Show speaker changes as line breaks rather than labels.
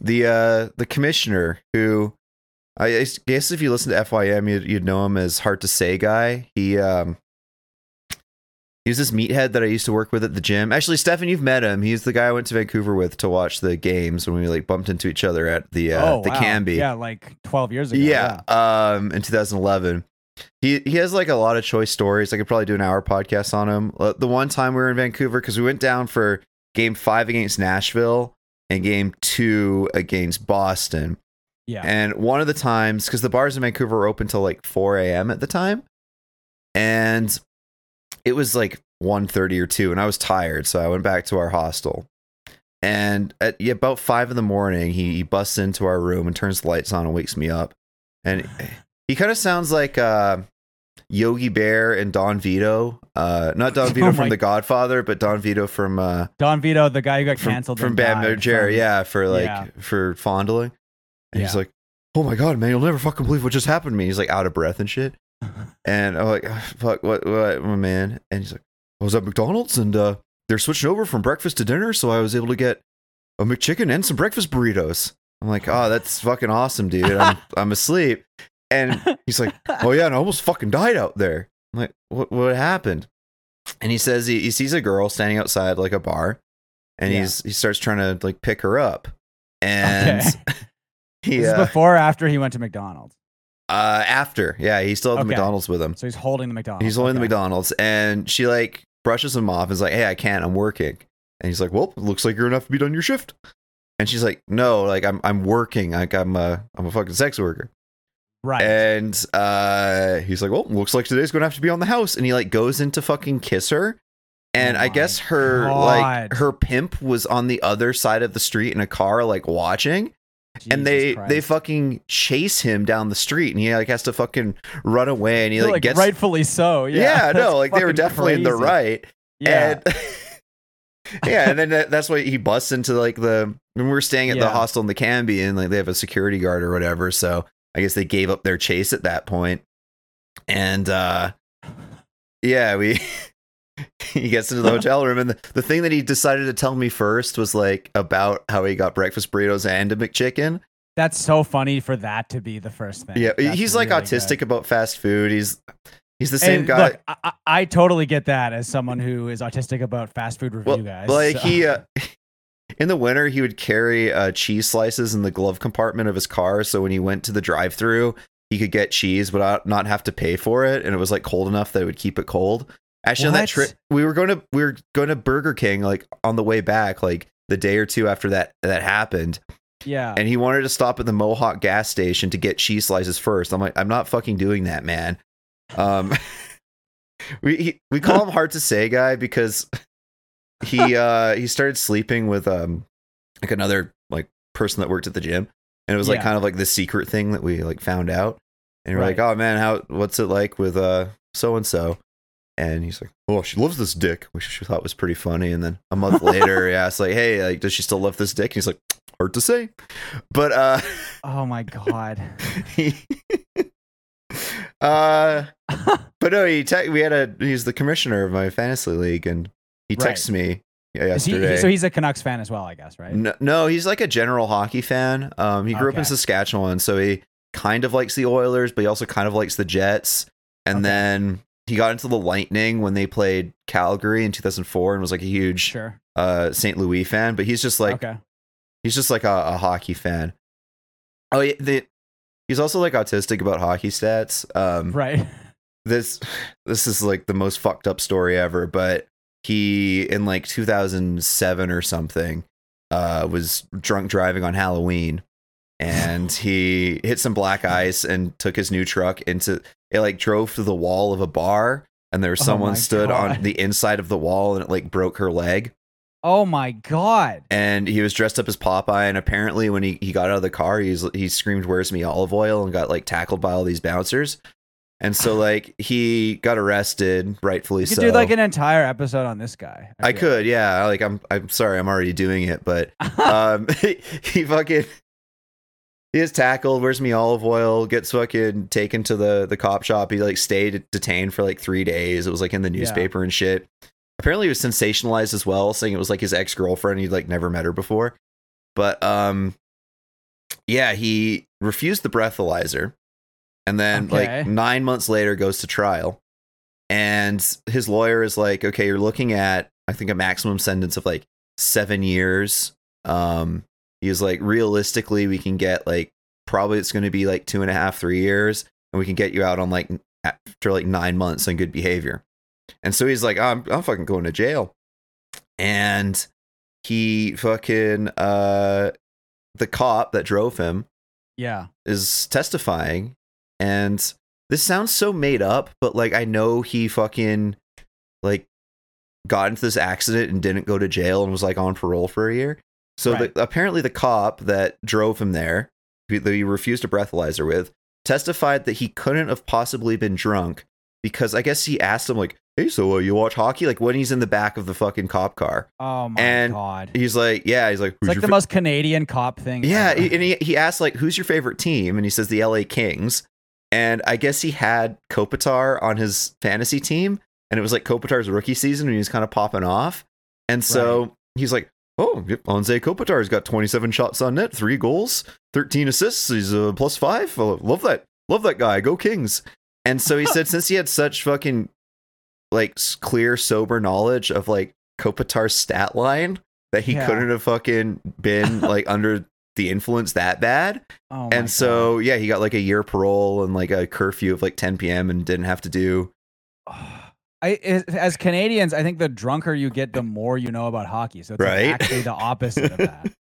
the uh the commissioner who I guess if you listen to FYM you'd, you'd know him as hard to say guy. He um he was this meathead that I used to work with at the gym. Actually, Stefan, you've met him. He's the guy I went to Vancouver with to watch the games when we like bumped into each other at the uh,
oh,
the
wow.
Cambie.
Yeah, like 12 years ago.
Yeah, um, in 2011. He he has like a lot of choice stories. I could probably do an hour podcast on him. Uh, The one time we were in Vancouver because we went down for game five against Nashville and game two against Boston.
Yeah.
And one of the times, because the bars in Vancouver were open till like 4 a.m. at the time, and it was like 1.30 or 2, and I was tired, so I went back to our hostel. And at yeah, about five in the morning, he, he busts into our room and turns the lights on and wakes me up. And he kind of sounds like uh, Yogi Bear and Don Vito. Uh, not Don Vito
Oh
from The Godfather, but Don Vito from uh,
Don Vito, the guy who got
from,
canceled
from Bam Margera,
from-
yeah, for like
Yeah.
for fondling. And he's like, "Oh my god, man, you'll never fucking believe what just happened to me." He's like out of breath and shit. And I'm like, "Ah, "Fuck, what, what, my man?" And he's like, "I was at McDonald's and uh, they're switching over from breakfast to dinner, so I was able to get a McChicken and some breakfast burritos." I'm like, "Oh, that's fucking awesome, dude." I'm I'm asleep, and he's like, "Oh yeah, and I almost fucking died out there." I'm like, "What what happened?" And he says he, he sees a girl standing outside like a bar, and
Yeah.
he's he starts trying to like pick her up, and
Okay.
he
This is
uh,
before or after he went to McDonald's.
uh after yeah he still had the McDonald's with him.
So he's holding the McDonald's.
He's holding the McDonald's, and she like brushes him off and is like, "Hey, I can't. I'm working." And he's like, "Well, looks like you're enough to be done your shift." And she's like, "No, like I'm I'm working. Like I'm a I'm a fucking sex worker."
Right.
And uh, he's like, "Well, looks like today's gonna have to be on the house." And he like goes in to fucking kiss her. And
Oh
I guess her like her pimp was on the other side of the street in a car, like watching. and they
Christ.
they fucking chase him down the street, and he like has to fucking run away, and he like,
like
gets
rightfully so. Yeah,
yeah, no, like they were definitely in the right.
Yeah.
And yeah, and then that, that's why he busts into like the when we were staying at the hostel in the Cambie and like they have a security guard or whatever. So I guess they gave up their chase at that point. And uh yeah, we he gets into the hotel room and the, the thing that he decided to tell me first was like about how he got breakfast burritos and a McChicken.
That's so funny for that to be the first thing.
Yeah,
That's
he's like
really
autistic
good.
about fast food. He's he's the same
And
guy.
Look, I, I, totally get that as someone who is autistic about fast food review
well,
guys.
like
so-
he uh, in the winter he would carry uh, cheese slices in the glove compartment of his car so when he went to the drive-through he could get cheese but not have to pay for it and it was like cold enough that it would keep it cold. Actually on that trip we were going to we were going to burger king like on the way back like the day or two after that that happened.
Yeah.
and he wanted to stop at the mohawk gas station to get cheese slices first. I'm like i'm not fucking doing that man. Um we he, we call him hard to say guy because he uh he started sleeping with um like another like person that worked at the gym. And it was like
Yeah.
kind of like the secret thing that we like found out. And we're like oh man how what's it like with uh so and so and he's like oh she loves this dick which she thought was pretty funny. And then a month later he asked like hey like does she still love this dick? And he's like hard to say. But uh
oh my god.
he uh but no he te- we had a he's the commissioner of my fantasy league. And he
Right.
texted me
Is he,
yesterday
so he's a Canucks fan as well, I guess, right?
no, no, he's like a general hockey fan. Um, he grew up in Saskatchewan, so he kind of likes the Oilers, but he also kind of likes the Jets. And
Okay.
then he got into the Lightning when they played Calgary in 2004, and was like a huge
Sure.
uh, St. Louis fan. But he's just like
okay.
he's just like a, a hockey fan. Oh, yeah, the, he's also like autistic about hockey stats. Um,
Right.
this this is like the most fucked up story ever but he in like 2007 or something uh was drunk driving on halloween and he hit some black ice and took his new truck into it like drove through the wall of a bar and there was
Oh
someone stood on the inside of the wall and it like broke her leg
Oh my god.
and he was dressed up as Popeye. And apparently, when he, he got out of the car, he's he screamed, "Where's me olive oil?" and got like tackled by all these bouncers. And so, like, he got arrested, rightfully so.
You could
so.
do like an entire episode on this guy.
I
feel
could, yeah. Like, I'm I'm sorry, I'm already doing it, but um, he fucking he is tackled. Where's me olive oil? Gets fucking taken to the the cop shop. He like stayed detained for like three days. It was like in the
Yeah.
newspaper and shit. Apparently, he was sensationalized as well, saying it was like his ex girlfriend. He'd like never met her before. But um, yeah, he refused the breathalyzer, and then
Okay.
like nine months later goes to trial, and his lawyer is like, okay, you're looking at I think a maximum sentence of like seven years. Um, he's like, realistically, we can get like probably it's going to be like two and a half, three years, and we can get you out on like after like nine months on good behavior. And so he's like, I'm I'm fucking going to jail, and he fucking uh the cop that drove him
Yeah.
is testifying and this sounds so made up but like i know he fucking like got into this accident and didn't go to jail and was like on parole for a year so
Right.
the, apparently the cop that drove him there that he refused a breathalyzer with testified that he couldn't have possibly been drunk because i guess he asked him like hey so uh, you watch hockey like when he's in the back of the fucking cop car
Oh my
And
god.
he's like yeah he's like
It's like the
fa-
most Canadian cop thing.
yeah,
ever.
and he, he asked like, "Who's your favorite team?" And he says the LA Kings. And I guess he had Kopitar on his fantasy team, and it was like Kopitar's rookie season, and he was kind of popping off. And so he's like, "Oh, Anze Kopitar's got 27 shots on net, three goals, 13 assists. He's a plus five. Oh, love that, love that guy. Go Kings!" And so he said, since he had such fucking like clear, sober knowledge of like Kopitar's stat line, that he
Yeah.
couldn't have fucking been like under the influence that bad.
Oh
and so yeah, he got like a year parole and like a curfew of like 10 p.m. and didn't have to do.
I, as- Canadians, I think the drunker you get, the more you know about hockey. So it's like actually the opposite of that.